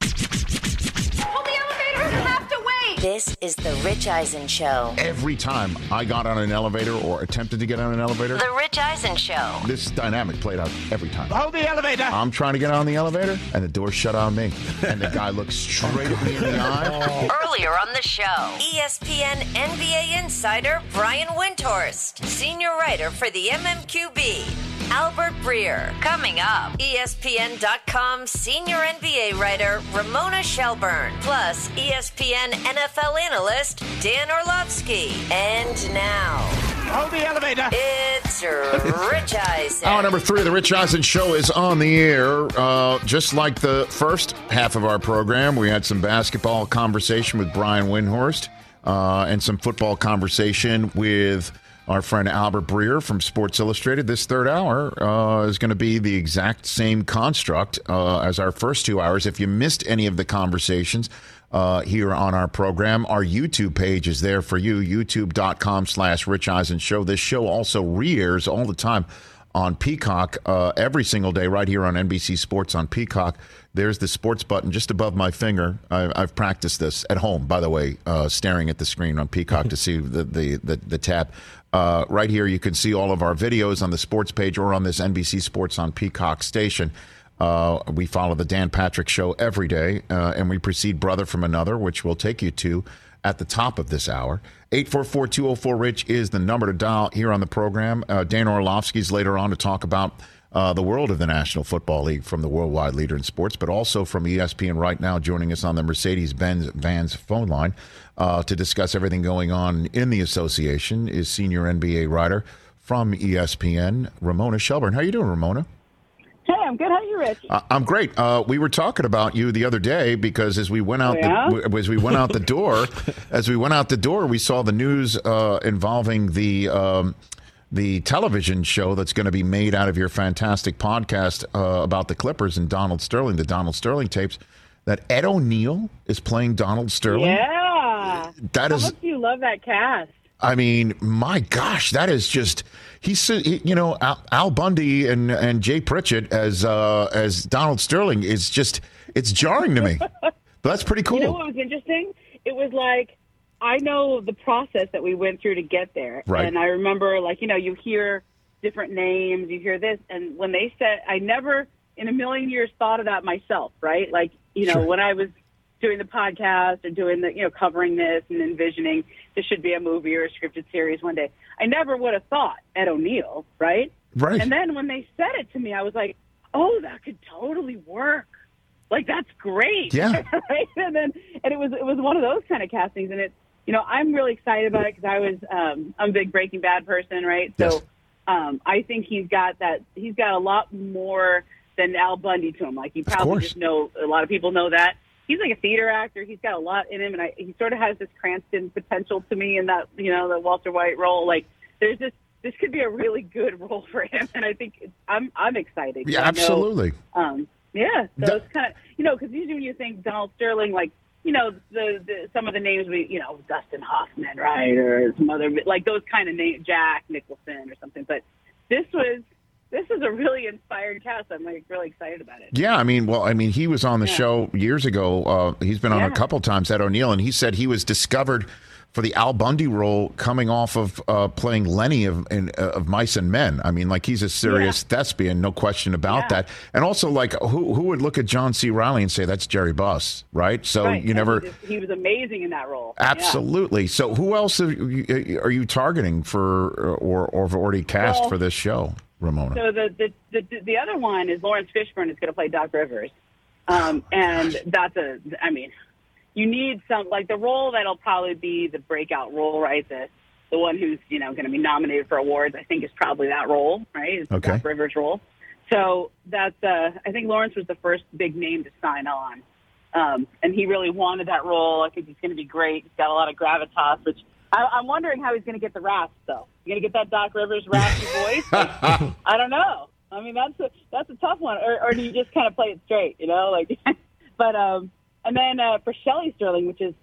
Well, the elevator doesn't have to wait. This is the Rich Eisen Show. Every time I got on an elevator or attempted to get on an elevator, The Rich Eisen Show. this dynamic played out every time. Hold the elevator. I'm trying to get on the elevator, and the door shut on me. And the guy looks straight at me in the eye. Earlier on the show, ESPN NBA insider Brian Windhorst, senior writer for the MMQB, Albert Breer. Coming up, ESPN.com senior NBA writer Ramona Shelburne, plus ESPN NFL analyst Dan Orlovsky. And now, Hold the elevator. it's Rich Eisen. Hour number three of the Rich Eisen Show is on the air. Uh, just like the first half of our program, we had some basketball conversation with Brian Windhorst uh, and some football conversation with our friend Albert Breer from Sports Illustrated. This third hour uh, is going to be the exact same construct uh, as our first two hours. If you missed any of the conversations, uh, here on our program. Our YouTube page is there for you, youtube.com slash Rich Eisen Show. This show also re-airs all the time on Peacock uh, every single day right here on NBC Sports on Peacock. There's the sports button just above my finger. I, I've practiced this at home, by the way, uh, staring at the screen on Peacock to see the, the, the, the tab. Uh, right here, you can see all of our videos on the sports page or on this NBC Sports on Peacock station. Uh, we follow the Dan Patrick Show every day, uh, and we precede Brother from Another, which we'll take you to at the top of this hour. 844 204 Rich is the number to dial here on the program. Uh, Dan Orlovsky's later on to talk about uh, the world of the National Football League from the worldwide leader in sports, but also from ESPN right now, joining us on the Mercedes Benz Vans phone line uh, to discuss everything going on in the association is senior NBA writer from ESPN, Ramona Shelburne. How are you doing, Ramona? Hey, I'm good. How are you, Rich? Uh, I'm great. Uh, we were talking about you the other day because as we went out, Yeah? the, as we went out the door, as we went out the door, we saw the news uh, involving the um, the television show that's going to be made out of your fantastic podcast uh, about the Clippers and Donald Sterling, the Donald Sterling tapes. That Ed O'Neill is playing Donald Sterling. Yeah. That How is, much do you love that cast? I mean, my gosh, that is just. He's, he- you know, Al, Al Bundy and and Jay Pritchett as uh, as Donald Sterling is just. It's jarring to me, but that's pretty cool. You know what was interesting? It was like I know the process that we went through to get there, Right. and I remember like you know you hear different names, you hear this, and when they said, I never in a million years thought of that myself, right? Like you know Sure. when I was doing the podcast or doing the you know covering this and envisioning this should be a movie or a scripted series one day, I never would have thought Ed O'Neill, right? Right. And then when they said it to me, I was like, oh, that could totally work. Like that's great. Yeah. right. And then and it was it was one of those kind of castings, and it you know I'm really excited about it because I was um, I'm a big Breaking Bad person, right? So Yes. um, I think he's got that he's got a lot more than Al Bundy to him. Like you probably just know a lot of people know that. He's like a theater actor. He's got a lot in him, and I, he sort of has this Cranston potential to me in that you know the Walter White role. Like there's this this could be a really good role for him, and I think it's, I'm I'm excited. yeah, I know, absolutely. um, yeah, so The- it's kind of you know because usually when you think Donald Sterling, like you know the, the some of the names we you know Dustin Hoffman, right, or some other like those kind of names, Jack Nicholson or something. But this was this is a really inspired cast. I'm like really excited about it. Yeah, I mean, well, I mean, he was on the Yeah. show years ago. Uh, he's been on a couple times, Ed O'Neill, and he said he was discovered for the Al Bundy role, coming off of uh, playing Lenny of in, uh, of Mice and Men. I mean, like he's a serious Yeah. thespian, no question about Yeah. that. And also, like who who would look at John C. Reilly and say that's Jerry Buss, right? So right. you And never. He, just- he was amazing in that role. Yeah. Absolutely. So, who else are you, are you targeting for, or or have already cast Well, for this show, Ramona? So the, the the the other one is Laurence Fishburne is going to play Doc Rivers, um, and that's a. I mean, you need some like the role that'll probably be the breakout role, right? The the one who's you know going to be nominated for awards. I think is probably that role, right? Is Okay. Doc Rivers role. So that's uh, I think Laurence was the first big name to sign on, um, and he really wanted that role. I think he's going to be great. He's got a lot of gravitas, which I, I'm wondering how he's going to get the rasp though. You to get that Doc Rivers raspy voice? Like, I don't know. I mean, that's a that's a tough one. Or, or do you just kind of play it straight? You know, like. but um, and then uh, for Shelley Sterling, which is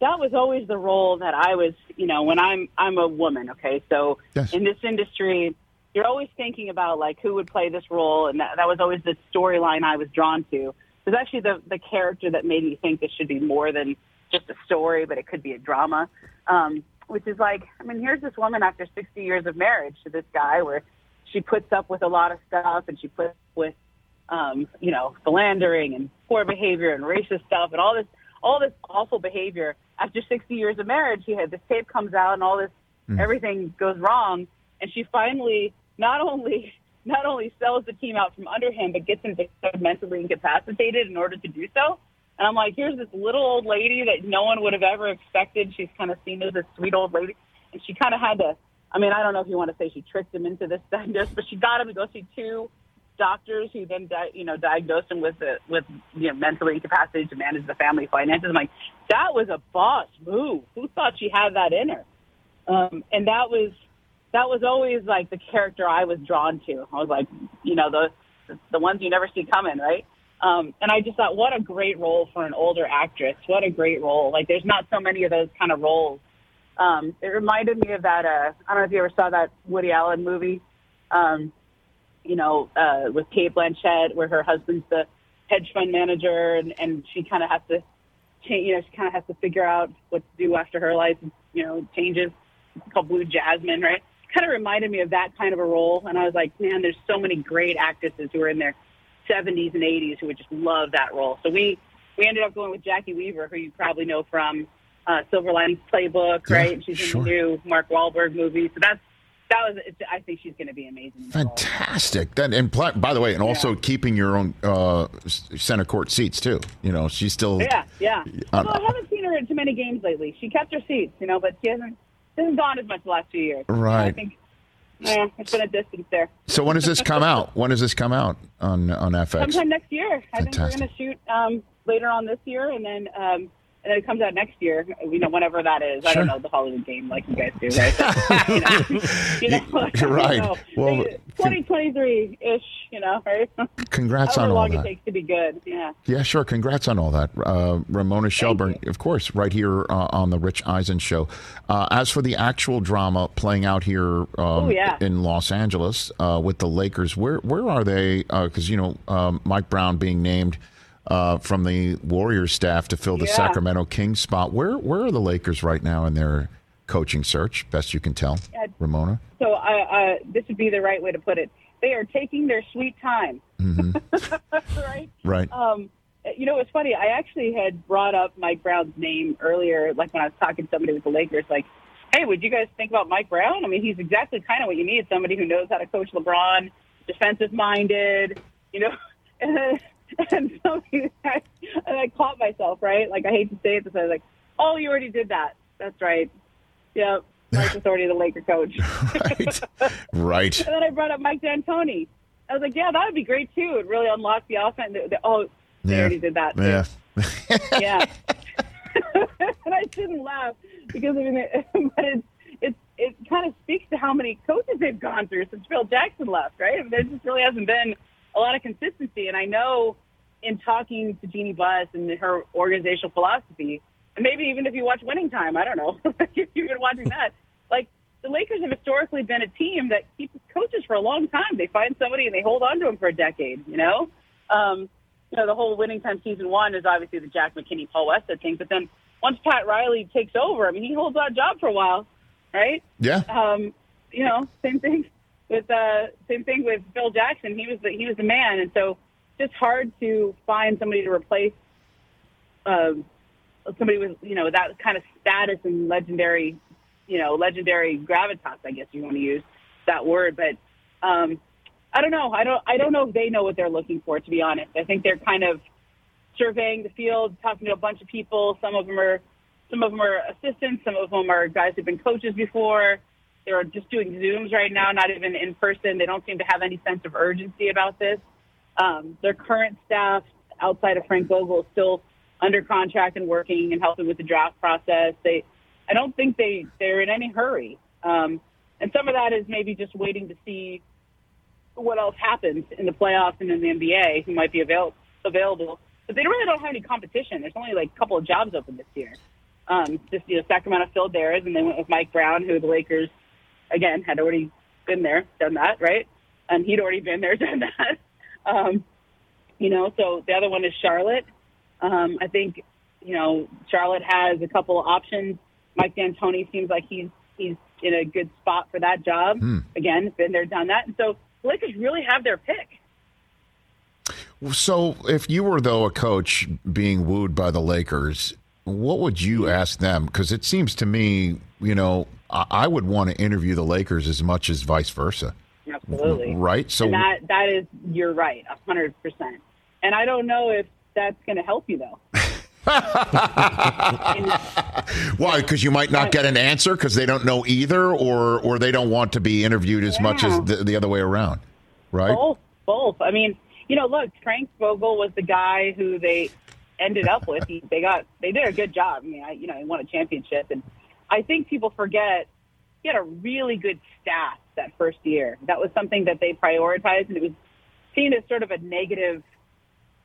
that was always the role that I was. You know, when I'm I'm a woman. Okay, so Yes. in this industry, you're always thinking about like who would play this role, and that, that was always the storyline I was drawn to. It was actually the the character that made me think this should be more than just a story, but it could be a drama. Um, which is like, I mean, here's this woman after 60 years of marriage to this guy, where she puts up with a lot of stuff, and she puts up with, um, you know, philandering and poor behavior and racist stuff, and all this all this awful behavior. After 60 years of marriage, she had this tape comes out, and all this everything goes wrong, and she finally not only not only sells the team out from under him, but gets him mentally incapacitated in order to do so. And I'm like, here's this little old lady that no one would have ever expected. She's kind of seen as this sweet old lady, and she kind of had to. I mean, I don't know if you want to say she tricked him into this diagnosis, but she got him to go see two doctors who then, di- you know, diagnosed him with the, with you know mentally incapacitated to manage the family finances. I'm like, that was a boss move. Who thought she had that in her? Um, and that was that was always like the character I was drawn to. I was like, you know, the the ones you never see coming, right? Um, and I just thought, what a great role for an older actress. What a great role. Like, there's not so many of those kind of roles. Um, it reminded me of that. Uh, I don't know if you ever saw that Woody Allen movie. Um, you know, uh, with Cate Blanchett, where her husband's the hedge fund manager, and, and she kind of has to, change, you know, she kind of has to figure out what to do after her life, you know, changes. It's called Blue Jasmine, right? Kind of reminded me of that kind of a role, and I was like, man, there's so many great actresses who are in their 70s and 80s who would just love that role. So we we ended up going with Jacki Weaver, who you probably know from uh, Silver Linings Playbook, Yeah, right? She's sure. in the new Mark Wahlberg movie, so that's that was. It's, I think she's going to be amazing. in that role. Fantastic. That, and pl- by the way, and also keeping your own uh, center court seats too. You know, she's still. Yeah, yeah. Uh, Although I haven't seen her in too many games lately. She kept her seats, you know, but she hasn't she hasn't gone as much the last few years. Right. I think. Yeah, it's been a distance there. So when does this come out? When does this come out on on FX? Sometime next year. I think we're going to shoot um, later on this year, and then um, and then it comes out next year. You know, whenever that is. I don't know the Hollywood game like you guys do, right? You know, you know, You're right. know, Well, 2023 ish. You know, right? Congrats on all that. How long it takes to be good. Yeah. Yeah, sure. Congrats on all that. Uh, Ramona Shelburne, of course, right here uh, on the Rich Eisen show. Uh, as for the actual drama playing out here um, Oh, yeah. in Los Angeles uh, with the Lakers, where where are they? Because, you know, um, Mike Brown being named uh, from the Warriors staff to fill the Yeah. Sacramento Kings spot. Where, where are the Lakers right now in their coaching search, best you can tell. Ramona? So I, uh, this would be the right way to put it. They are taking their sweet time. right? Right. Um, you know, it's funny. I actually had brought up Mike Brown's name earlier, like when I was talking to somebody with the Lakers, like, hey, would you guys think about Mike Brown? I mean, he's exactly kind of what you need somebody who knows how to coach LeBron, defensive minded, you know. And, and, somebody, and I caught myself, right? Like, I hate to say it, but I was like, oh, you already did that. That's right. Yep. Mike was already the Laker coach. right. Right. And then I brought up Mike D'Antoni. I was like, yeah, that would be great too. It would really unlocked the offense. Oh, they Yeah. already did that. Too. Yeah. Yeah. and I didn't laugh because I mean, it, but it's it's it kind of speaks to how many coaches they've gone through since Phil Jackson left, right? I mean, there just really hasn't been a lot of consistency. And I know in talking to Jeanie Buss and her organizational philosophy, and maybe even if you watch Winning Time, I don't know if you've been watching that, like the Lakers have historically been a team that keeps coaches for a long time. They find somebody and they hold on to them for a decade, you know? Um, you know, the whole winning time season one is obviously the Jack McKinney, Paul Westhead thing, but then once Pat Riley takes over, I mean, he holds that job for a while, right? Yeah. Um, you know, same thing with uh, same thing with Phil Jackson. He was the, he was the man, and so just hard to find somebody to replace um, somebody with you know that kind of status and legendary, you know, legendary gravitas. I guess you want to use that word, but um, I don't know. I don't. I don't know if they know what they're looking for. To be honest, I think they're kind of surveying the field, talking to a bunch of people. Some of them are, some of them are assistants. Some of them are guys who've been coaches before. They're just doing Zooms right now, not even in person. They don't seem to have any sense of urgency about this. Um, their current staff, outside of Frank Vogel, is still under contract and working and helping with the draft process. They, I don't think they they're in any hurry. Um, and some of that is maybe just waiting to see what else happens in the playoffs and in the NBA, who might be avail- available. But they really don't have any competition. There's only like a couple of jobs open this year. Um, just you know, Sacramento filled theirs, and they went with Mike Brown, who the Lakers, again, had already been there, done that, right? And he'd already been there, done that. Um, you know, so the other one is Charlotte. Um, I think, you know, Charlotte has a couple of options. Mike D'Antoni seems like he's he's in a good spot for that job. Again, been there, done that. And so the Lakers really have their pick. So, if you were though a coach being wooed by the Lakers, what would you ask them? Because it seems to me, you know, I, I would want to interview the Lakers as much as vice versa, Absolutely. right? So, and that that is you're right, a hundred percent. And I don't know if that's going to help you though. why? Because you might not get an answer because they don't know either, or or they don't want to be interviewed as much as the, the other way around, right? Both, both. I mean, you know, look, Frank Vogel was the guy who they ended up with. He, they got they did a good job. I mean, I, you know, he won a championship, and I think people forget he had a really good staff that first year. That was something that they prioritized, and it was seen as sort of a negative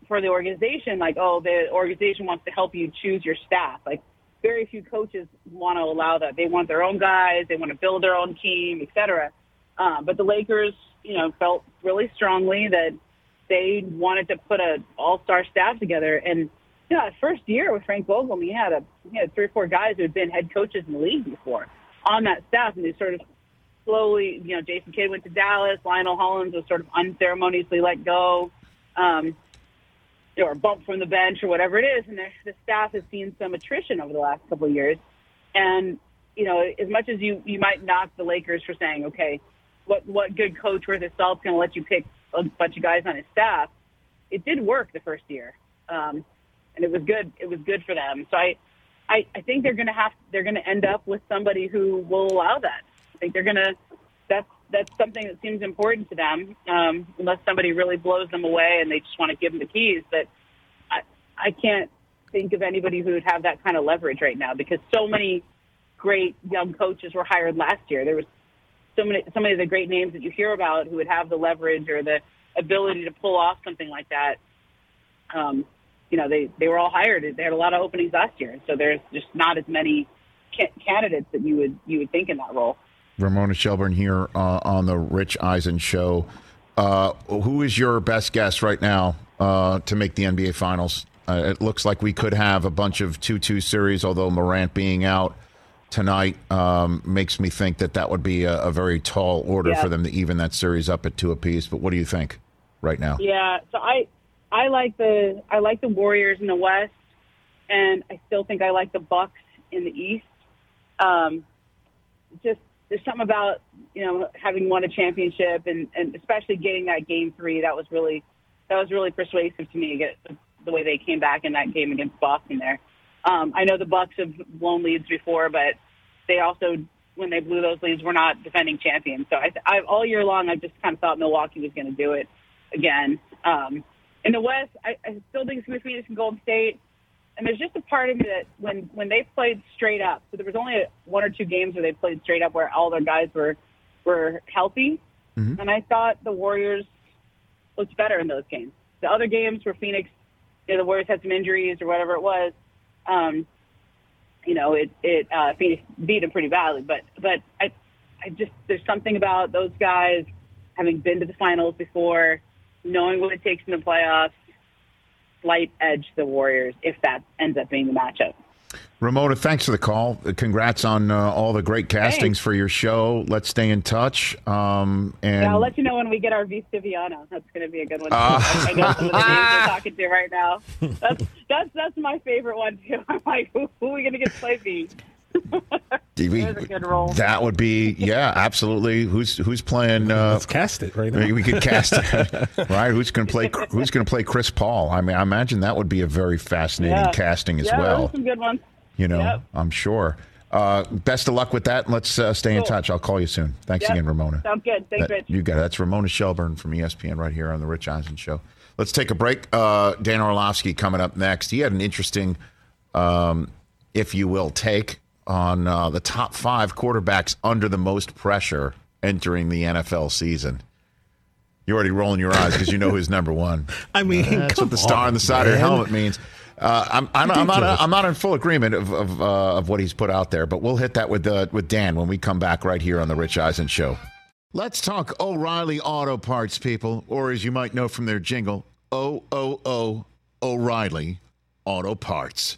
for the organization. Like, oh, the organization wants to help you choose your staff. Like, very few coaches want to allow that. They want their own guys. They want to build their own team, et cetera. Um, but the Lakers, you know, felt really strongly that they wanted to put a all-star staff together. And that first year with Frank Vogel, he had a he had three or four guys who had been head coaches in the league before on that staff, and they sort of slowly, you know, Jason Kidd went to Dallas, Lionel Hollins was sort of unceremoniously let go, um, or bumped from the bench or whatever it is, and the, the staff has seen some attrition over the last couple of years. And you know, as much as you you might knock the Lakers for saying, okay, what what good coach worth his salt's going to let you pick a bunch of guys on his staff? It did work the first year, um, and it was good. It was good for them. So I, I, I think they're going to have they're going to end up with somebody who will allow that. I think they're going to. That's that's something that seems important to them, um, unless somebody really blows them away and they just want to give them the keys. But I, I can't think of anybody who would have that kind of leverage right now because so many great young coaches were hired last year. There was so many, so many of the great names that you hear about who would have the leverage or the ability to pull off something like that. Um, you know, they they were all hired. They had a lot of openings last year, so there's just not as many ca- candidates that you would you would think in that role. Ramona Shelburne here uh, on the Rich Eisen show. Uh, who is your best guess right now uh, to make the NBA Finals? Uh, it looks like we could have a bunch of 2 2 series, although Morant being out tonight um, makes me think that that would be a, a very tall order Yeah. for them to even that series up at two apiece. But what do you think right now? Yeah, so I I like the I like the Warriors in the West, and I still think I like the Bucks in the East. Um, just there's something about you know having won a championship and and especially getting that game three that was really that was really persuasive to me. Get the way they came back in that game against Boston there. Um, I know the Bucks have blown leads before, but they also when they blew those leads were not defending champions. So I, I all year long I just kind of thought Milwaukee was going to do it again. Um, in the West, I, I still think it's going to be Phoenix and Golden State. And there's just a part of me that when when they played straight up, so there was only one or two games where they played straight up where all their guys were were healthy, and I thought the Warriors looked better in those games. The other games where Phoenix, you know, the Warriors had some injuries or whatever it was, um, you know, it it uh, Phoenix beat them pretty badly. But but I I just there's something about those guys having been to the finals before, knowing what it takes in the playoffs, slight edge the Warriors if that ends up being the matchup. Ramona, thanks for the call. Congrats on uh, all the great castings Thanks. for your show. Let's stay in touch. Um, and Yeah, I'll let you know when we get our Vista Viana. That's going to be a good one. Ah. I know some of the names you're talking to right now. That's that's that's my favorite one too. I'm like, who, who are we going to get to play me? DV, There's a good role. that would be yeah, absolutely. Who's who's playing? Uh, Let's cast it right now. we we could cast it, right? Who's going to play? Who's going to play Chris Paul? I mean, I imagine that would be a very fascinating Yeah. casting as yeah, well. some good ones. You know, Yep. I'm sure. Uh, best of luck with that. Let's uh, stay in touch. I'll call you soon. Thanks Yep. again, Ramona. Sounds good. Thanks, That- Rich. You got it. That's Ramona Shelburne from ESPN right here on the Rich Eisen Show. Let's take a break. Uh, Dan Orlovsky coming up next. He had an interesting, um, if you will, take on uh, the top five quarterbacks under the most pressure entering the NFL season. You're already rolling your eyes because you know who's number one. I mean, That's come what the star on the side of your helmet means. Uh, I'm, I'm, I'm, not, I'm not in full agreement of of, uh, of what he's put out there, but we'll hit that with uh, with Dan when we come back right here on the Rich Eisen Show. Let's talk O'Reilly Auto Parts, people, or as you might know from their jingle, O O O O'Reilly Auto Parts.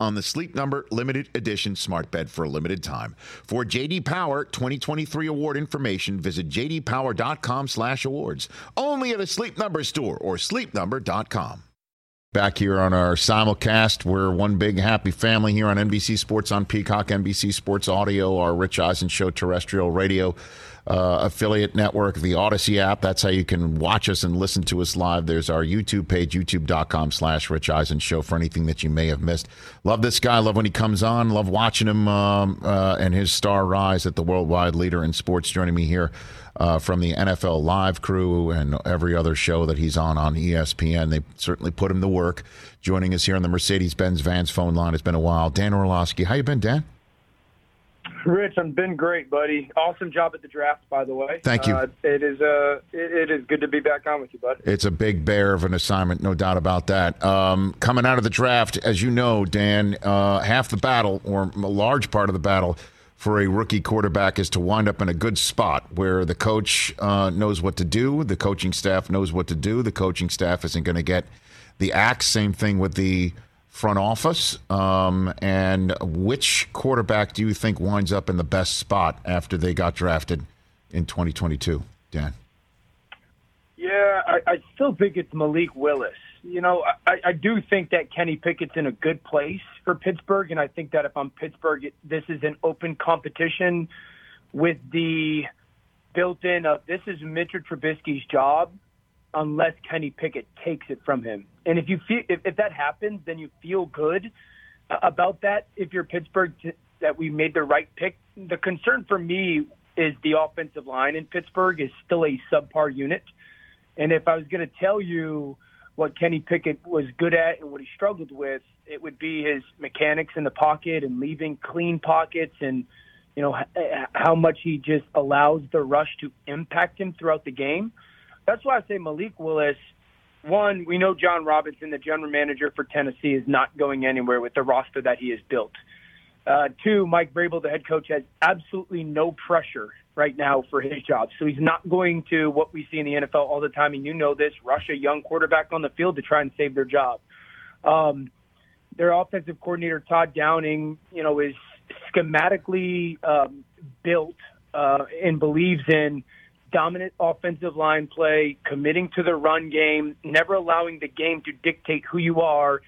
on the Sleep Number limited edition smart bed for a limited time. For JD Power 2023 award information, visit jdpower.com/awards. Only at a Sleep Number store or sleepnumber.com. Back here on our simulcast, we're one big happy family here on NBC Sports on Peacock, NBC Sports Audio, our Rich Eisen Show terrestrial radio uh, affiliate network, the Odyssey app. That's how you can watch us and listen to us live. There's our YouTube page, youtube.com slash Rich Eisen Show for anything that you may have missed. Love this guy. Love when he comes on. Love watching him um, uh, and his star rise at the worldwide leader in sports. Joining me here uh, from the NFL Live crew and every other show that he's on on ESPN. They certainly put him to work. Joining us here on the Mercedes-Benz Vans phone line. It's been a while. Dan Orlovsky. How you been, Dan? Rich, I've been great, buddy. Awesome job at the draft, by the way. Thank you. Uh, it is uh, it, it is good to be back on with you, bud. It's a big bear of an assignment, no doubt about that. Um, coming out of the draft, as you know, Dan, uh, half the battle, or a large part of the battle, for a rookie quarterback is to wind up in a good spot where the coach uh, knows what to do, the coaching staff knows what to do, the coaching staff isn't going to get the axe. Same thing with the front office. Um, and which quarterback do you think winds up in the best spot after they got drafted in 2022, Dan? Yeah, I, I still think it's Malik Willis. You know, I, I do think that Kenny Pickett's in a good place for Pittsburgh, and I think that if I'm Pittsburgh, this is an open competition with the built-in of this is Mitchell Trubisky's job, unless Kenny Pickett takes it from him. And if you feel if, if that happens, then you feel good uh, about that. If you're Pittsburgh, t- that we made the right pick. The concern for me is the offensive line in Pittsburgh is still a subpar unit. And if I was going to tell you what Kenny Pickett was good at and what he struggled with, it would be his mechanics in the pocket and leaving clean pockets and you know how much he just allows the rush to impact him throughout the game. That's why I say Malik Willis. One, we know Jon Robinson, the general manager for Tennessee, is not going anywhere with the roster that he has built. Uh, two, Mike Vrabel, the head coach, has absolutely no pressure right now for his job. So he's not going to what we see in the NFL all the time, and you know this, rush a young quarterback on the field to try and save their job. Um, their offensive coordinator, Todd Downing, you know, is schematically um, built uh, and believes in dominant offensive line play, committing to the run game, never allowing the game to dictate who you are,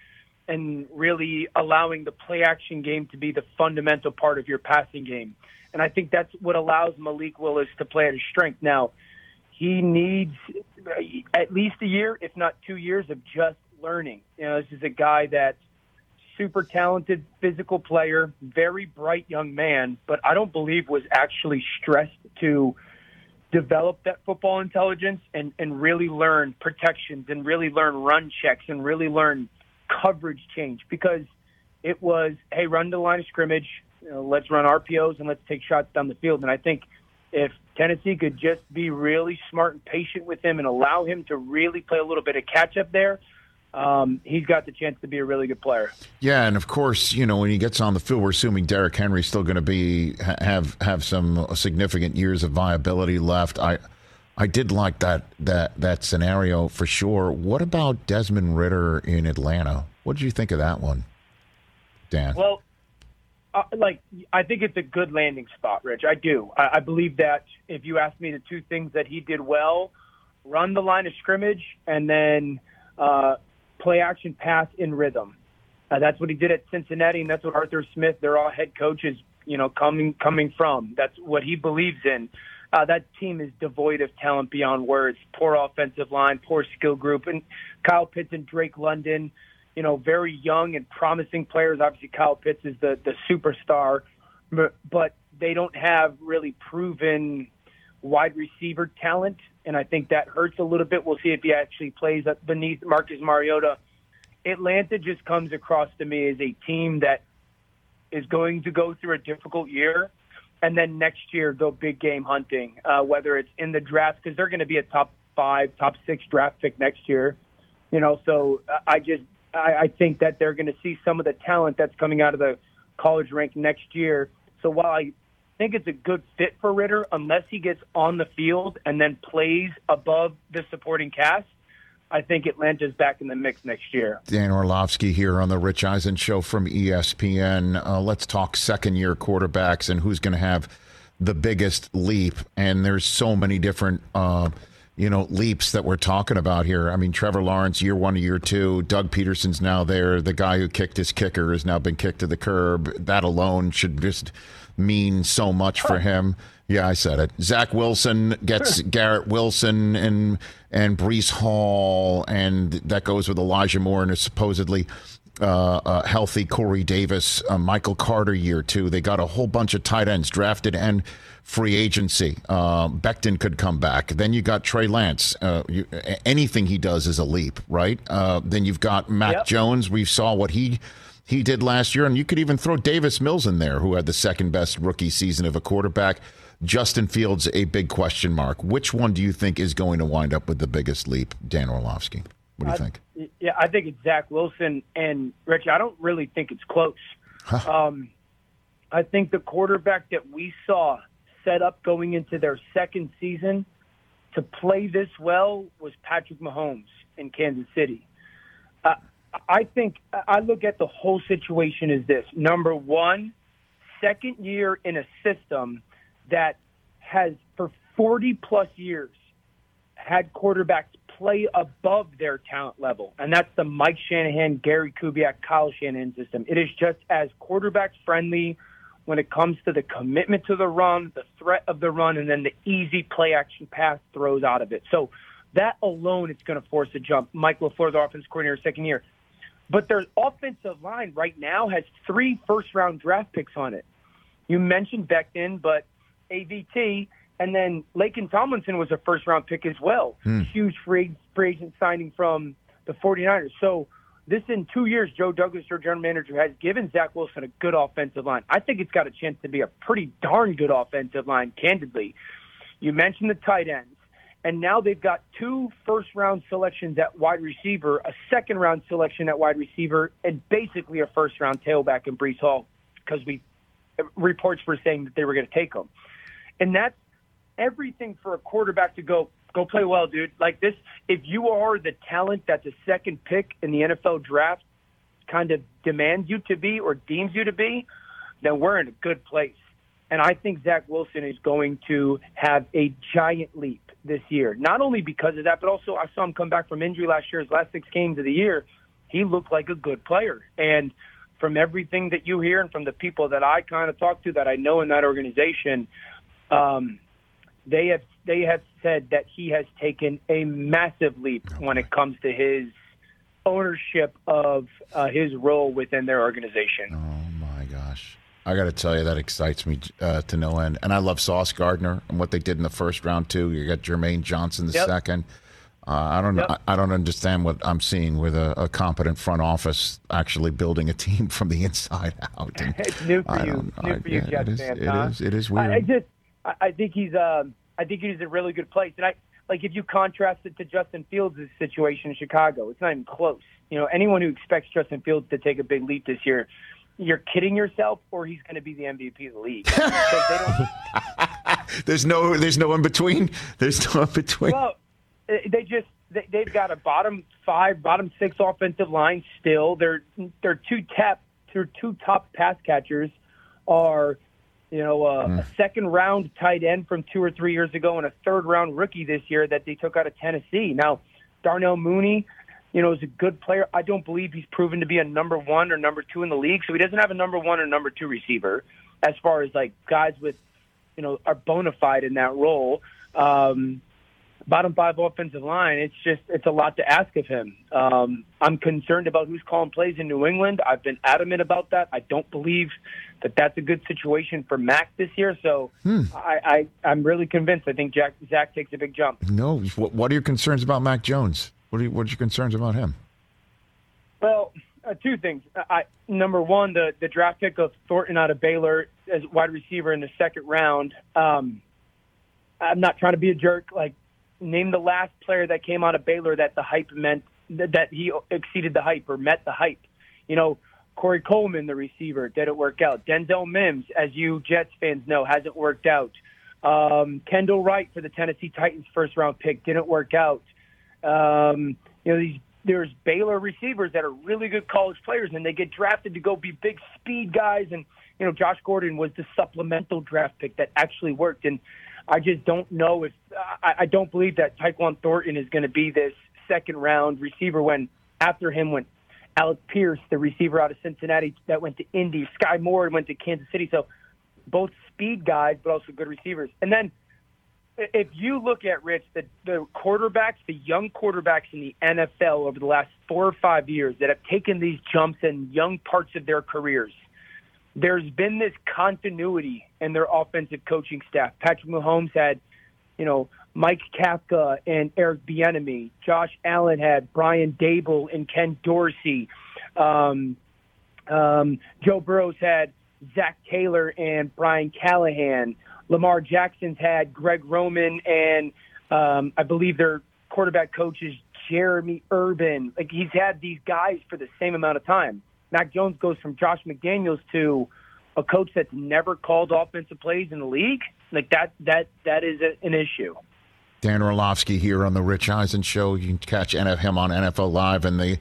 and really allowing the play action game to be the fundamental part of your passing game. And I think that's what allows Malik Willis to play at his strength. Now, he needs uh, at least a year, if not two years, of just learning. You know, this is a guy that's super talented physical player, very bright young man, but I don't believe was actually stressed to develop that football intelligence and, and really learn protections and really learn run checks and really learn coverage change because it was, hey, run the line of scrimmage, you know, let's run RPOs and let's take shots down the field. And I think if Tennessee could just be really smart and patient with him and allow him to really play a little bit of catch up there, um, he's got the chance to be a really good player. Yeah, and of course, you know when he gets on the field, we're assuming Derrick Henry's still going to be have have some significant years of viability left. I I did like that that that scenario for sure. What about Desmond Ridder in Atlanta? What did you think of that one, Dan? Well, uh, like I think it's a good landing spot, Rich. I do. I, I believe that if you ask me the two things that he did well, run the line of scrimmage and then uh, play action pass in rhythm. Uh, that's what he did at Cincinnati, and that's what Arthur Smith, they're all head coaches, you know, coming coming from. That's what he believes in. Uh, that team is devoid of talent beyond words. Poor offensive line, poor skill group, and Kyle Pitts and Drake London, you know, very young and promising players. Obviously, Kyle Pitts is the the superstar, but, they don't have really proven wide receiver talent and I think that hurts a little bit. We'll see if he actually plays beneath Marcus Mariota. Atlanta just comes across to me as a team that is going to go through a difficult year, and then next year go big game hunting, uh, whether it's in the draft because they're going to be a top five, top six draft pick next year. You know, so I just I, I think that they're going to see some of the talent that's coming out of the college rank next year. So while I think it's a good fit for Ridder unless he gets on the field and then plays above the supporting cast. I think Atlanta's back in the mix next year. Dan Orlovsky here on the Rich Eisen Show from ESPN. Uh, let's talk second year quarterbacks and who's going to have the biggest leap. And there's so many different. Uh, you know, leaps that we're talking about here. I mean, Trevor Lawrence, year one year two. Doug Pederson's now there. The guy who kicked his kicker has now been kicked to the curb. That alone should just mean so much for him. Yeah, I said it. Zach Wilson gets Garrett Wilson and and Breece Hall, and that goes with Elijah Moore and a supposedly uh, uh, healthy Corey Davis, uh, Michael Carter year two. They got a whole bunch of tight ends drafted and free agency. Uh, Becton could come back. Then you got Trey Lance. Uh, you, anything he does is a leap, right? Uh, then you've got Mac yep. Jones. We saw what he he did last year. And you could even throw Davis Mills in there, who had the second best rookie season of a quarterback. Justin Fields, a big question mark. Which one do you think is going to wind up with the biggest leap, Dan Orlovsky? What do you I, think? Yeah, I think it's Zach Wilson. And, Richie. I don't really think it's close. Huh. Um, I think the quarterback that we saw set up going into their second season to play this well was Patrick Mahomes in Kansas City. I think I look at the whole situation as this. Number one, second year in a system that has for 40 plus years had quarterbacks play above their talent level. And that's the Mike Shanahan, Gary Kubiak, Kyle Shanahan system. It is just as quarterback friendly when it comes to the commitment to the run, the threat of the run, and then the easy play action pass throws out of it. So that alone is going to force a jump. Mike LaFleur, the offense coordinator, second year. But their offensive line right now has three first round draft picks on it. You mentioned Becton, but AVT, and then Laken Tomlinson was a first round pick as well. Hmm. Huge free, free agent signing from the 49ers. So this in two years, Joe Douglas, your general manager, has given Zach Wilson a good offensive line. I think it's got a chance to be a pretty darn good offensive line, candidly. You mentioned the tight ends. And now they've got two first round selections at wide receiver, a second round selection at wide receiver, and basically a first round tailback in Breece Hall because we reports were saying that they were going to take him. And that's everything for a quarterback to go go play well, dude. Like this, if you are the talent that the second pick in the NFL draft kind of demands you to be or deems you to be, then we're in a good place. And I think Zach Wilson is going to have a giant leap this year. Not only because of that, but also I saw him come back from injury last year. His last six games of the year, he looked like a good player. And from everything that you hear and from the people that I kind of talk to that I know in that organization, um, they have they have said that he has taken a massive leap when it comes to his ownership of uh, his role within their organization. Oh my gosh. I got to tell you, that excites me uh, to no end. And I love Sauce Gardner and what they did in the first round too. You got Jermaine Johnson the Yep. second. Uh, I don't know. Yep. I don't understand what I'm seeing with a, a competent front office actually building a team from the inside out. And It's new for I you. New I- for you, yeah, Jets it is, fans, it huh? is- It is weird. I just, I, I think he's, um, I think he's in a really good place. And I, like, if you contrast it to Justin Fields' situation in Chicago, it's not even close. You know, anyone who expects Justin Fields to take a big leap this year, you're kidding yourself, or he's going to be the MVP of the league. Because they don't, there's no. There's no in between. There's no in between. well, eh, they just they, they've got a bottom five, bottom six offensive line still. Their their two tap their two top pass catchers are you know uh, a second round tight end from two or three years ago and a third round rookie this year that they took out of Tennessee. Now Darnell Mooney. You know, is a good player. I don't believe he's proven to be a number one or number two in the league, so he doesn't have a number one or number two receiver as far as like guys with, you know, are bona fide in that role. Um, bottom five offensive line, it's just it's a lot to ask of him. Um, I'm concerned about who's calling plays in New England. I've been adamant about that. I don't believe that that's a good situation for Mac this year. So I, I I'm really convinced. I think Jack Zach takes a big jump. No. What, what are your concerns about Mac Jones? What are you, what's your concerns about him? Well, uh, two things. I, number one, the the draft pick of Thornton out of Baylor as wide receiver in the second round. Um, I'm not trying to be a jerk. Like, name the last player that came out of Baylor that the hype meant that, that he exceeded the hype or met the hype. You know, Corey Coleman, the receiver, didn't work out. Denzel Mims, as you Jets fans know, hasn't worked out. Um, Kendall Wright for the Tennessee Titans first round pick didn't work out. Um, you know, these there's Baylor receivers that are really good college players, and they get drafted to go be big speed guys. And you know, Josh Gordon was the supplemental draft pick that actually worked. And I just don't know if I, I don't believe that Tyquan Thornton is going to be this second round receiver when after him went Alec Pierce, the receiver out of Cincinnati that went to Indy, Sky Moore went to Kansas City. So both speed guys, but also good receivers. And then if you look at Rich, the, the quarterbacks, the young quarterbacks in the NFL over the last four or five years that have taken these jumps in young parts of their careers, there's been this continuity in their offensive coaching staff. Patrick Mahomes had, you know, Mike Kafka and Eric Bieniemy. Josh Allen had Brian Daboll and Ken Dorsey. Um, um, Joe Burrows had Zac Taylor and Brian Callahan. Lamar Jackson's had Greg Roman and um, I believe their quarterback coach is Jeremy Urban. Like he's had these guys for the same amount of time. Mac Jones goes from Josh McDaniels to a coach that's never called offensive plays in the league. Like that that that is a, an issue. Dan Orlovsky here on the Rich Eisen Show. You can catch him on NFL Live and the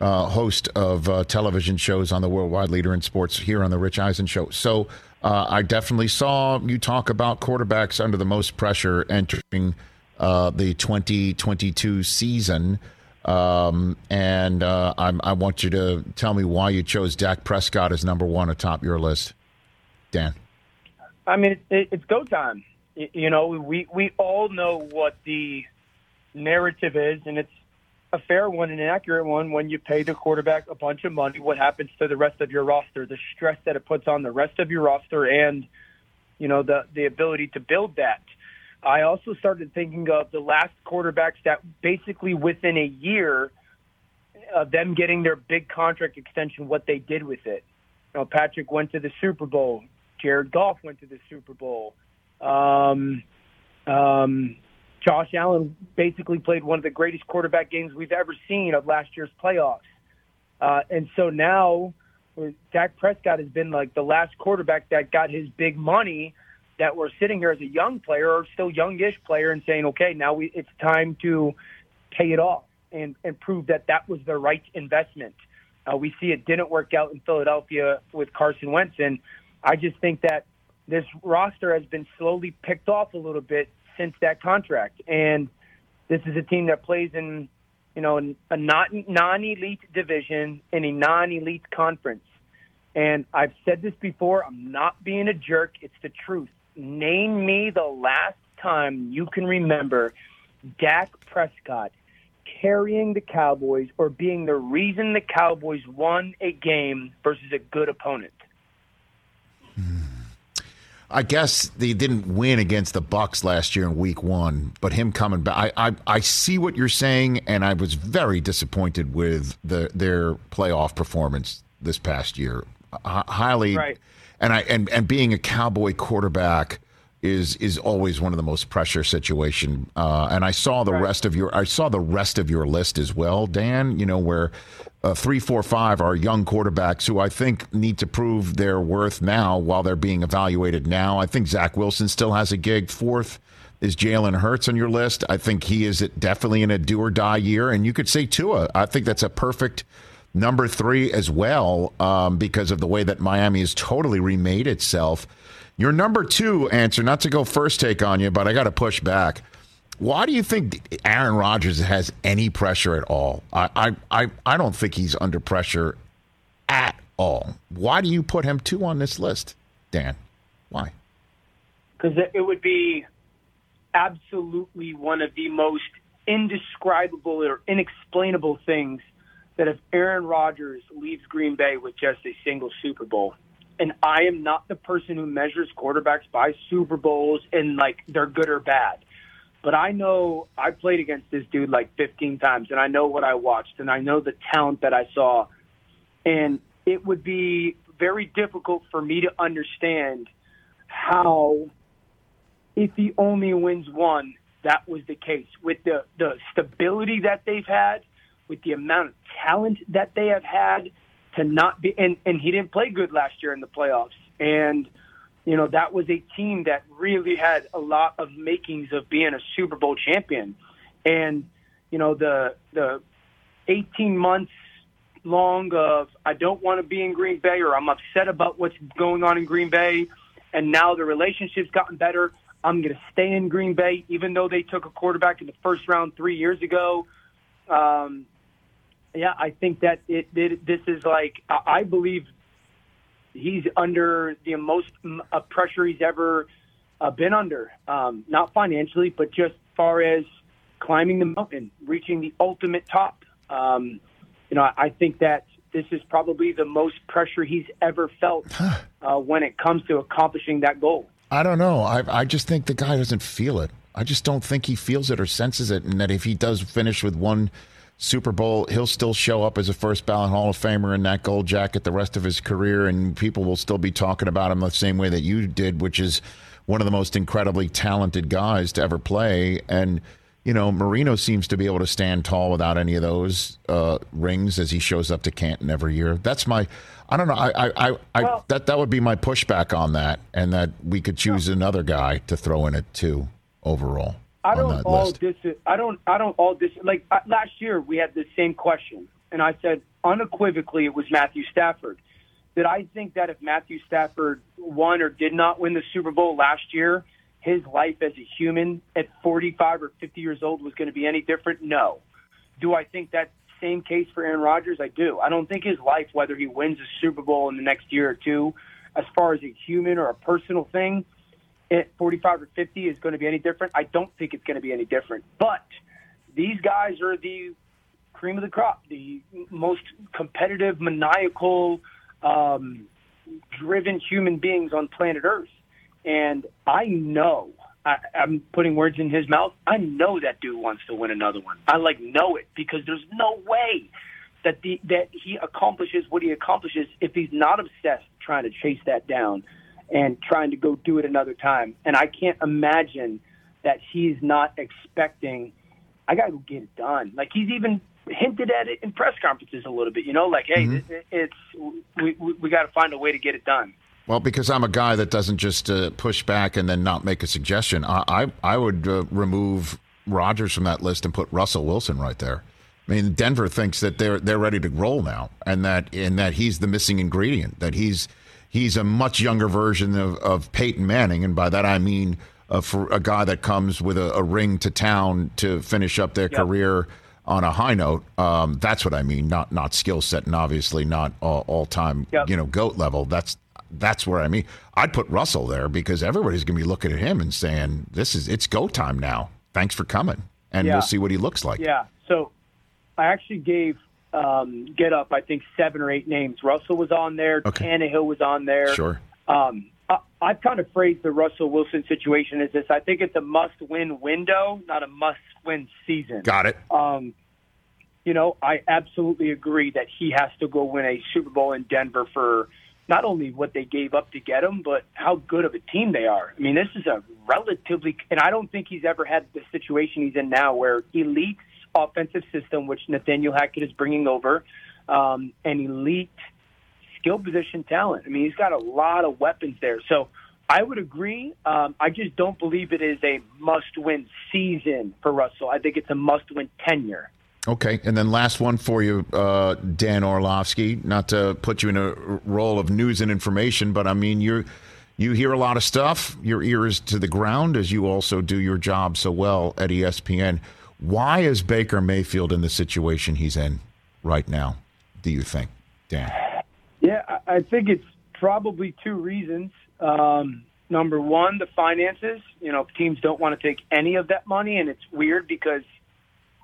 uh, host of uh, television shows on the Worldwide Leader in Sports here on the Rich Eisen Show. So uh, I definitely saw you talk about quarterbacks under the most pressure entering uh, the 2022 season. Um, and uh, I, want you to tell me why you chose Dak Prescott as number one atop your list, Dan. I mean, it, it's go time. You know, we we all know what the narrative is, and it's a fair one and an accurate one. When you pay the quarterback a bunch of money, what happens to the rest of your roster? The stress that it puts on the rest of your roster, and you know the the ability to build that. I also started thinking of the last quarterbacks that basically within a year of them getting their big contract extension, what they did with it. You know, Patrick went to the Super Bowl. Jared Goff went to the Super Bowl. Um, um, Josh Allen basically played one of the greatest quarterback games we've ever seen of last year's playoffs. Uh, and so now Dak Prescott has been like the last quarterback that got his big money that we're sitting here as a young player or still youngish player and saying, okay, now we, it's time to pay it off and, and prove that that was the right investment. Uh, we see it didn't work out in Philadelphia with Carson Wentz. And I just think that this roster has been slowly picked off a little bit since that contract. And this is a team that plays in, you know, a not non-elite division in a non-elite conference. And I've said this before. I'm not being a jerk. It's the truth. Name me the last time you can remember Dak Prescott carrying the Cowboys or being the reason the Cowboys won a game versus a good opponent. I guess they didn't win against the Bucks last year in Week One, but him coming back, I, I, I see what you're saying, and I was very disappointed with the their playoff performance this past year. H- highly, right. and I and and being a Cowboy quarterback is is always one of the most pressure situation. Uh, and I saw the Right. rest of your I saw the rest of your list as well, Dan. You know where uh, three, four, five are young quarterbacks who I think need to prove their worth now while they're being evaluated now. I think Zach Wilson still has a gig. Fourth is Jalen Hurts on your list. I think he is definitely in a do or die year, and you could say Tua. I think that's a perfect number three as well um, because of the way that Miami has totally remade itself. Your number two answer, not to go first take on you, but I got to push back. Why do you think Aaron Rodgers has any pressure at all? I, I, I, don't think he's under pressure at all. Why do you put him two on this list, Dan? Why? because it would be absolutely one of the most indescribable or inexplainable things that if Aaron Rodgers leaves Green Bay with just a single Super Bowl, and I am not the person who measures quarterbacks by Super Bowls and like they're good or bad. But I know I played against this dude like 15 times, and I know what I watched, and I know the talent that I saw. And it would be very difficult for me to understand how, if he only wins one, that was the case. With the, the stability that they've had, with the amount of talent that they have had, to not be, and, and he didn't play good last year in the playoffs. And, you know, that was a team that really had a lot of makings of being a Super Bowl champion. And, you know, the, the 18 months long of I don't want to be in Green Bay or I'm upset about what's going on in Green Bay. And now the relationship's gotten better. I'm going to stay in Green Bay, even though they took a quarterback in the first round three years ago. Um, yeah, I think that it, it this is like I believe he's under the most uh, pressure he's ever uh, been under. Um, not financially, but just far as climbing the mountain, reaching the ultimate top. Um, you know, I, I think that this is probably the most pressure he's ever felt uh, when it comes to accomplishing that goal. I don't know. I I just think the guy doesn't feel it. I just don't think he feels it or senses it, and that if he does finish with one Super Bowl, he'll still show up as a first ballot Hall of Famer in that gold jacket the rest of his career, and people will still be talking about him the same way that you did, which is one of the most incredibly talented guys to ever play. And you know, Marino seems to be able to stand tall without any of those uh, rings as he shows up to Canton every year. That's my. I don't know. I, I, I, I Well- that that would be my pushback on that, and that we could choose another guy to throw in it too. Overall, I don't all list. dis. I don't. I don't all dis. Like uh, last year, we had the same question, and I said unequivocally it was Matthew Stafford. Did I think that if Matthew Stafford won or did not win the Super Bowl last year, his life as a human at 45 or 50 years old was going to be any different? No. Do I think that same case for Aaron Rodgers? I do. I don't think his life, whether he wins a Super Bowl in the next year or two, as far as a human or a personal thing, at 45 or 50 is going to be any different. I don't think it's going to be any different. But these guys are the cream of the crop, the most competitive, maniacal, um, driven human beings on planet Earth. And I know, I, I'm putting words in his mouth. I know that dude wants to win another one. I like know it because there's no way that the that he accomplishes what he accomplishes if he's not obsessed trying to chase that down and trying to go do it another time. And I can't imagine that he's not expecting. I got to go get it done. Like he's even hinted at it in press conferences a little bit. You know, like hey, Mm-hmm. it, it's we we, we got to find a way to get it done. Well, because I'm a guy that doesn't just uh, push back and then not make a suggestion. I I, I would uh, remove Rodgers from that list and put Russell Wilson right there. I mean, Denver thinks that they're they're ready to roll now, and that and that he's the missing ingredient. That he's he's a much younger version of, of Peyton Manning, and by that I mean uh, for a guy that comes with a, a ring to town to finish up their Yep. career on a high note. Um, that's what I mean. Not not skill set, and obviously not all, all time Yep. you know goat level. That's that's where I mean. I'd put Russell there because everybody's going to be looking at him and saying, "This is it's go time now. Thanks for coming." And Yeah. we'll see what he looks like. Yeah. So I actually gave um, Get Up, I think, seven or eight names. Russell was on there. Okay. Tannehill was on there. Sure. Um, I, I've kind of phrased the Russell Wilson situation as this. I think it's a must-win window, not a must-win season. Got it. Um, you know, I absolutely agree that he has to go win a Super Bowl in Denver for not only what they gave up to get him, but how good of a team they are. I mean, this is a relatively, and I don't think he's ever had the situation he's in now where elite offensive system, which Nathaniel Hackett is bringing over, um, elite skill position talent. I mean, he's got a lot of weapons there. So I would agree. Um, I just don't believe it is a must-win season for Russell. I think it's a must-win tenure. Okay, and then last one for you, uh, Dan Orlovsky. Not to put you in a role of news and information, but I mean you you hear a lot of stuff. Your ear is to the ground as you also do your job so well at ESPN. Why is Baker Mayfield in the situation he's in right now? Do you think, Dan? Yeah, I think it's probably two reasons. Um, number one, the finances. You know, teams don't want to take any of that money, and it's weird because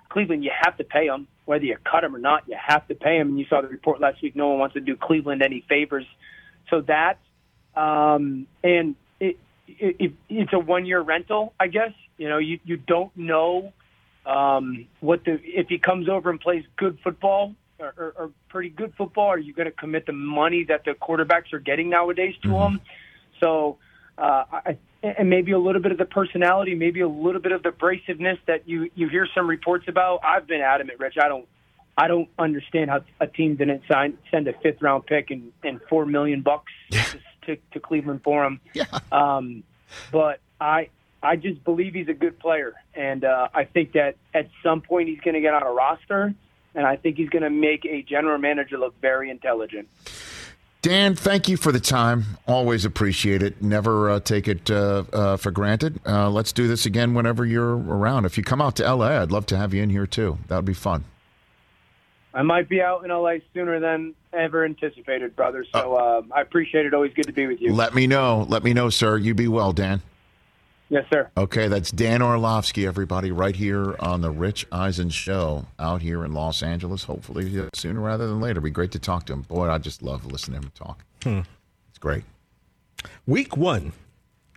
Cleveland, you have to pay them, whether you cut them or not. You have to pay them. And you saw the report last week. No one wants to do Cleveland any favors. So that's, um, and it, it, it, it's a one-year rental, I guess. You know, you you don't know um, what the if he comes over and plays good football or, or, or pretty good football, are you going to commit the money that the quarterbacks are getting nowadays to him? So, uh, I, and maybe a little bit of the personality, maybe a little bit of the abrasiveness that you you hear some reports about. I've been adamant, Rich. I don't. I don't understand how a team didn't sign send a fifth round pick and, and four million bucks to, to Cleveland for him. Yeah. Um, but I I just believe he's a good player, and uh, I think that at some point he's going to get on a roster, and I think he's going to make a general manager look very intelligent. Dan, thank you for the time. Always appreciate it. Never uh, take it uh, uh, for granted. Uh, let's do this again whenever you're around. If you come out to LA, I'd love to have you in here too. That would be fun. I might be out in LA sooner than ever anticipated, brother. So um, I appreciate it. Always good to be with you. Let me know. Let me know, sir. You be well, Dan. Yes, sir. Okay, that's Dan Orlovsky, everybody, right here on the Rich Eisen Show out here in Los Angeles. Hopefully sooner rather than later. Be great to talk to him. Boy, I just love listening to him talk. Hmm. It's great. Week one,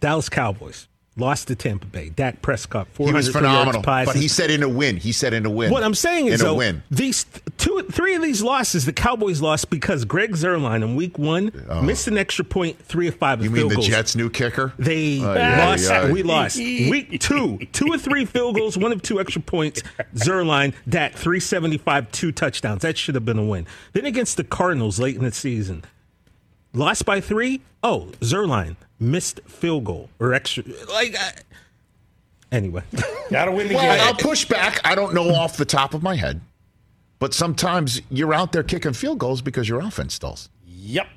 Dallas Cowboys lost to Tampa Bay. Dak Prescott, He was 400 yards phenomenal, but he said in a win. He said in a win. What I'm saying is, in a though, win. these two, three of these losses, the Cowboys lost because Greg Zuerlein in Week One oh. missed an extra point, three of five. Oh. You of mean the goals. Jets' new kicker? They Oh, yeah, lost. yeah. We lost. Week two, two or three field goals, one of two extra points. Zuerlein, Dak, 375, two touchdowns. That should have been a win. Then against the Cardinals late in the season, lost by three. Oh, Zuerlein missed field goal or extra. Like, uh, anyway, gotta win the Well, game. I'll push back. I don't know off the top of my head, but sometimes you're out there kicking field goals because your offense stalls. Yep.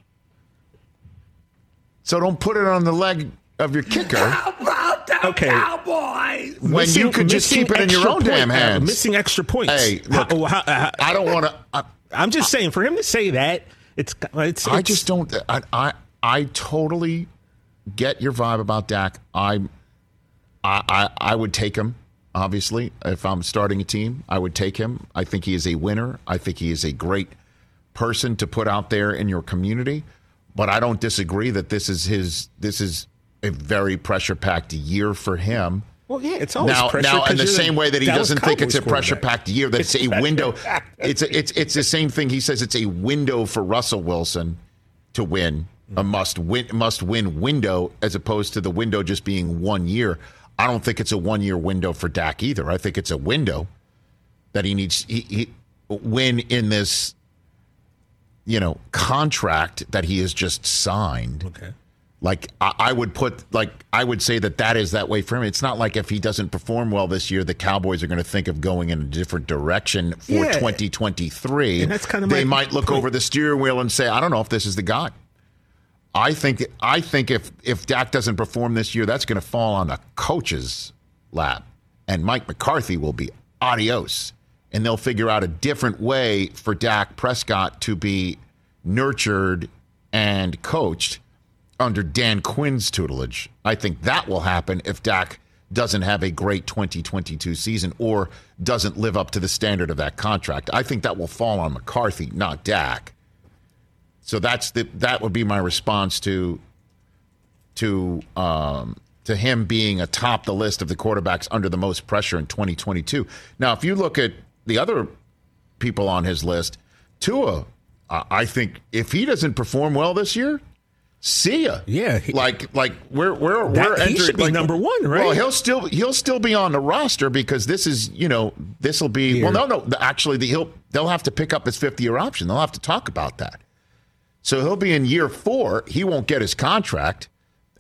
So don't put it on the leg of your kicker Okay. Cowboys? when Missing- you could just keep it in your own point- damn uh, hands. missing extra points. Hey, look, How- how- how- I don't want to. I'm just saying, for him to say that, it's it's. I it's- just don't. I, I I totally get your vibe about Dak. I I I, I would take him. Obviously, if I'm starting a team, I would take him. I think he is a winner. I think he is a great person to put out there in your community. But I don't disagree that this is his. This is a very pressure packed year for him. Well, yeah, it's always now, pressure. now, in the same way that he Dallas doesn't think it's a pressure-packed year, that it's a window. It's a, it's it's the same thing. He says it's a window for Russell Wilson to win, a must win must win window, as opposed to the window just being one year. I don't think it's a one-year window for Dak either. I think it's a window that he needs he, he win in this, you know, contract that he has just signed. Okay. Like I, I would put, like I would say that that is that way for him. It's not like if he doesn't perform well this year, the Cowboys are going to think of going in a different direction for Yeah. 2023. And that's kinda they my might look point. over the steering wheel and say, I don't know if this is the guy. I think I think if if Dak doesn't perform this year, that's going to fall on the coach's lap, and Mike McCarthy will be adios, and they'll figure out a different way for Dak Prescott to be nurtured and coached under Dan Quinn's tutelage. I think that will happen if Dak doesn't have a great 2022 season or doesn't live up to the standard of that contract. I think that will fall on McCarthy, not Dak. So that's the that would be my response to to um, to him being atop the list of the quarterbacks under the most pressure in 2022. Now, if you look at the other people on his list, Tua, uh, I think if he doesn't perform well this year, see ya. Yeah, he- like like we're we're That- we're he entering should be like, number one, right? Well, he'll still he'll still be on the roster because this is you know this will be well no no actually the, he'll they'll have to pick up his fifth year option. They'll have to talk about that. So he'll be in year four. He won't get his contract,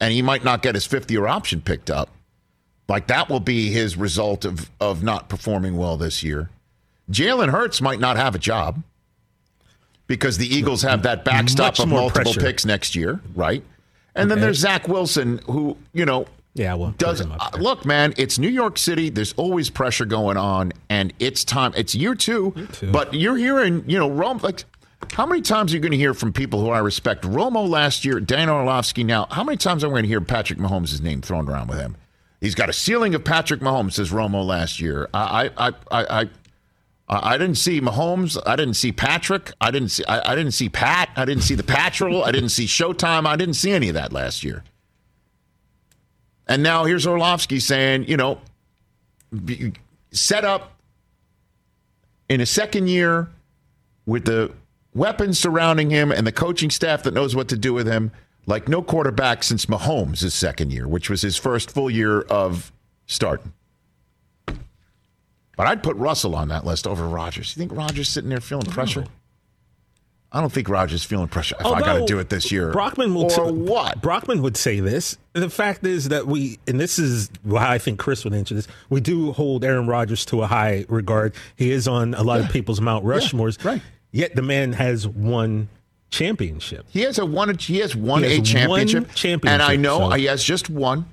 and he might not get his fifth year option picked up. Like that will be his result of of not performing well this year. Jalen Hurts might not have a job because the Eagles have that backstop Much of multiple pressure. picks next year, right? And then there's Zach Wilson, who you know Yeah, well, does uh, look, man. It's New York City. There's always pressure going on, and it's time. It's year two, two. but you're hearing, you know, Rome. Like, how many times are you going to hear from people who I respect? Romo last year, Dan Orlovsky. Now, how many times am I going to hear Patrick Mahomes' name thrown around with him? He's got a ceiling of Patrick Mahomes, says Romo last year. I, I, I, I, I I didn't see Mahomes. I didn't see Patrick. I didn't see. I, I didn't see Pat. I didn't see the Patrol. I didn't see Showtime. I didn't see any of that last year. And now here's Orlovsky saying, you know, set up in a second year with the weapons surrounding him and the coaching staff that knows what to do with him, like no quarterback since Mahomes' his second year, which was his first full year of starting. But I'd put Russell on that list over Rodgers. You think Rodgers sitting there feeling pressure? I don't think Rodgers feeling pressure. If I got to do it this year, Brockman will or t- what? Brockman would say this. The fact is that we, and this is why I think Chris would answer this. We do hold Aaron Rodgers to a high regard. He is on a lot of people's Mount Rushmores. right. Yet the man has won championship. He has a one. He has won He has a championship, one championship, and I know so- he has just one.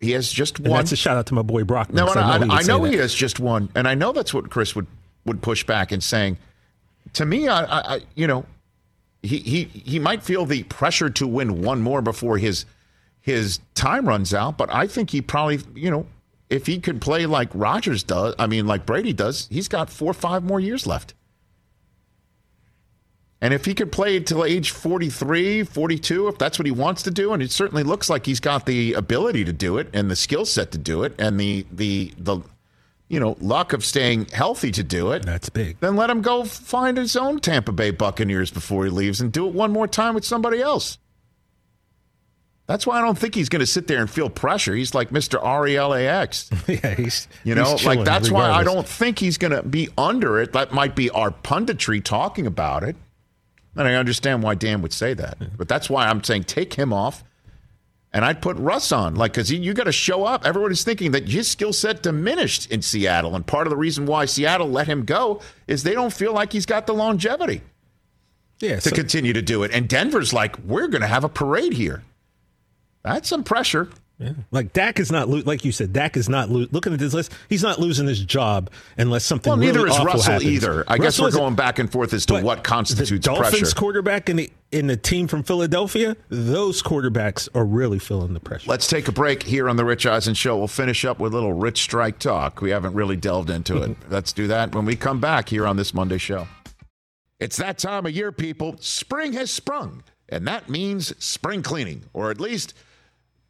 He has just And one. that's a shout out to my boy Brock. No, I, he would I know he has just one, and I know that's what Chris would would push back and saying. To me, I, I, I you know, he he he might feel the pressure to win one more before his his time runs out, but I think he probably, you know, if he could play like Rodgers does, I mean, like Brady does, he's got four or five more years left. And if he could play till age 43, 42, if that's what he wants to do, and it certainly looks like he's got the ability to do it and the skill set to do it and the the the you know, luck of staying healthy to do it, That's big. then let him go find his own Tampa Bay Buccaneers before he leaves and do it one more time with somebody else. That's why I don't think he's going to sit there and feel pressure. He's like Mr. RELAX. yeah, he's You know, chilling like that's why I don't think he's going to be under it. That might be our punditry talking about it. And I understand why Dan would say that. But that's why I'm saying take him off. And I'd put Russ on, like, because you got to show up. Everyone is thinking that his skill set diminished in Seattle. And part of the reason why Seattle let him go is they don't feel like he's got the longevity Yeah, to so- continue to do it. And Denver's like, we're going to have a parade here. That's some pressure. Yeah. Like Dak is not lo- like you said. Dak is not lo- looking at this list. He's not losing his job unless something. Well, really neither is awful Russell happens. either. I guess we're going back and forth as to what constitutes the Dolphins pressure. quarterback and the in the team from Philadelphia. Those quarterbacks are really feeling the pressure. Let's take a break here on the Rich Eisen Show. We'll finish up with a little Rich Strike talk. We haven't really delved into it. Let's do that when we come back here on this Monday show. It's that time of year, people. Spring has sprung, and that means spring cleaning, or at least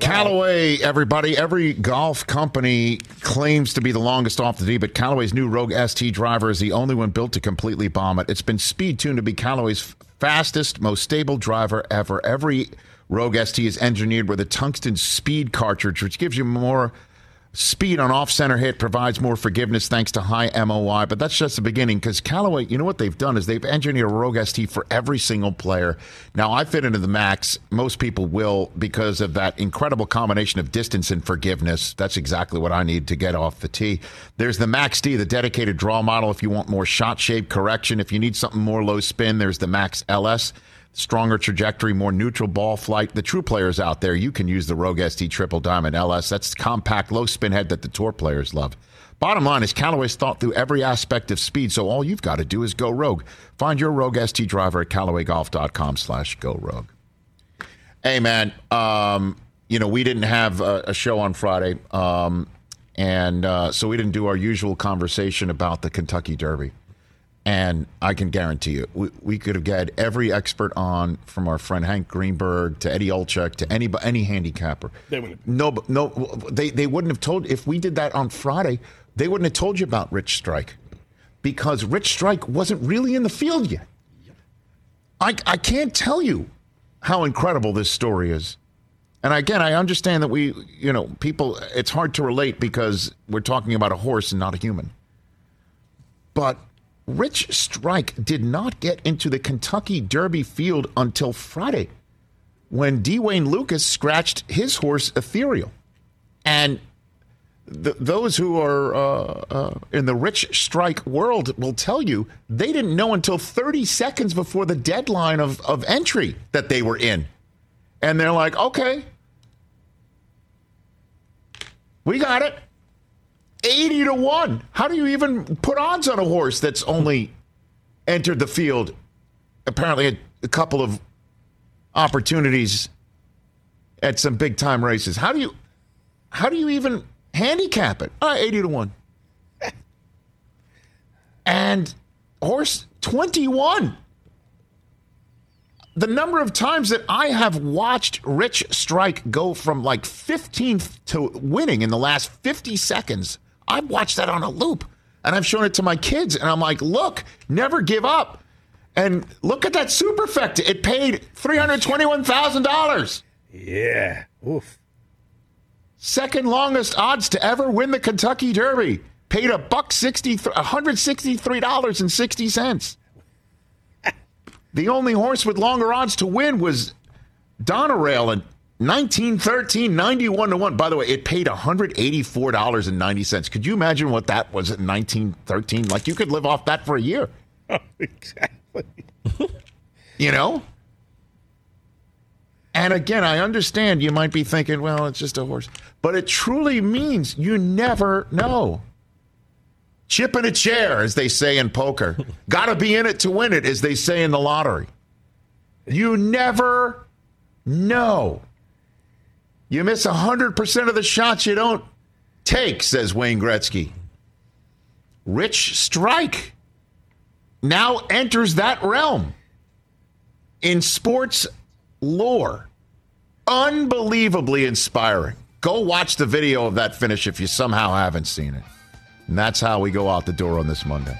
Callaway, everybody, every golf company claims to be the longest off the tee, but Callaway's new Rogue ST driver is the only one built to completely bomb it. It's been speed tuned to be Callaway's fastest, most stable driver ever. Every Rogue ST is engineered with a tungsten speed cartridge, which gives you more Speed on off center hit provides more forgiveness thanks to high MOI, but that's just the beginning because Callaway, you know what they've done is they've engineered a Rogue ST for every single player. Now, I fit into the max. Most people will because of that incredible combination of distance and forgiveness. That's exactly what I need to get off the tee. There's the Max D, the dedicated draw model if you want more shot shape correction. If you need something more low spin, there's the Max LS stronger trajectory, more neutral ball flight. The true players out there, you can use the Rogue ST Triple Diamond LS. That's compact, low spin head that the tour players love. Bottom line is Callaway's thought through every aspect of speed, so all you've got to do is go rogue. Find your Rogue ST driver at CallawayGolf.com slash go rogue. Hey, man, um, you know, we didn't have a, a show on Friday, um, and uh, so we didn't do our usual conversation about the Kentucky Derby. And I can guarantee you, we, we could have got every expert on, from our friend Hank Greenberg to Eddie Olczyk to any any handicapper. They wouldn't. No, no, they they wouldn't have told. If we did that on Friday, they wouldn't have told you about Rich Strike, because Rich Strike wasn't really in the field yet. I I can't tell you how incredible this story is. And again, I understand that we, you know, people, it's hard to relate because we're talking about a horse and not a human. But Rich Strike did not get into the Kentucky Derby field until Friday when D. Wayne Lukas scratched his horse Ethereal. And th- those who are uh, uh, in the Rich Strike world will tell you they didn't know until 30 seconds before the deadline of, of entry that they were in. And they're like, okay, we got it. 80 to 1. How do you even put odds on a horse that's only entered the field apparently a, a couple of opportunities at some big time races? How do you how do you even handicap it? Uh, 80 to 1. and horse 21. The number of times that I have watched Rich Strike go from like 15th to winning in the last 50 seconds I've watched that on a loop and I've shown it to my kids. And I'm like, look, never give up. And look at that superfecta. It paid $321,000. Yeah. Oof. Second longest odds to ever win the Kentucky Derby. Paid a buck sixty, $163.60. the only horse with longer odds to win was Donerail and 1913, 91 to 1. By the way, it paid $184.90. Could you imagine what that was in 1913? Like you could live off that for a year. Oh, exactly. you know? And again, I understand you might be thinking, well, it's just a horse. But it truly means you never know. Chip in a chair, as they say in poker. Got to be in it to win it, as they say in the lottery. You never No. You miss 100% of the shots you don't take, says Wayne Gretzky. Rich Strike now enters that realm in sports lore. Unbelievably inspiring. Go watch the video of that finish if you somehow haven't seen it. And that's how we go out the door on this Monday.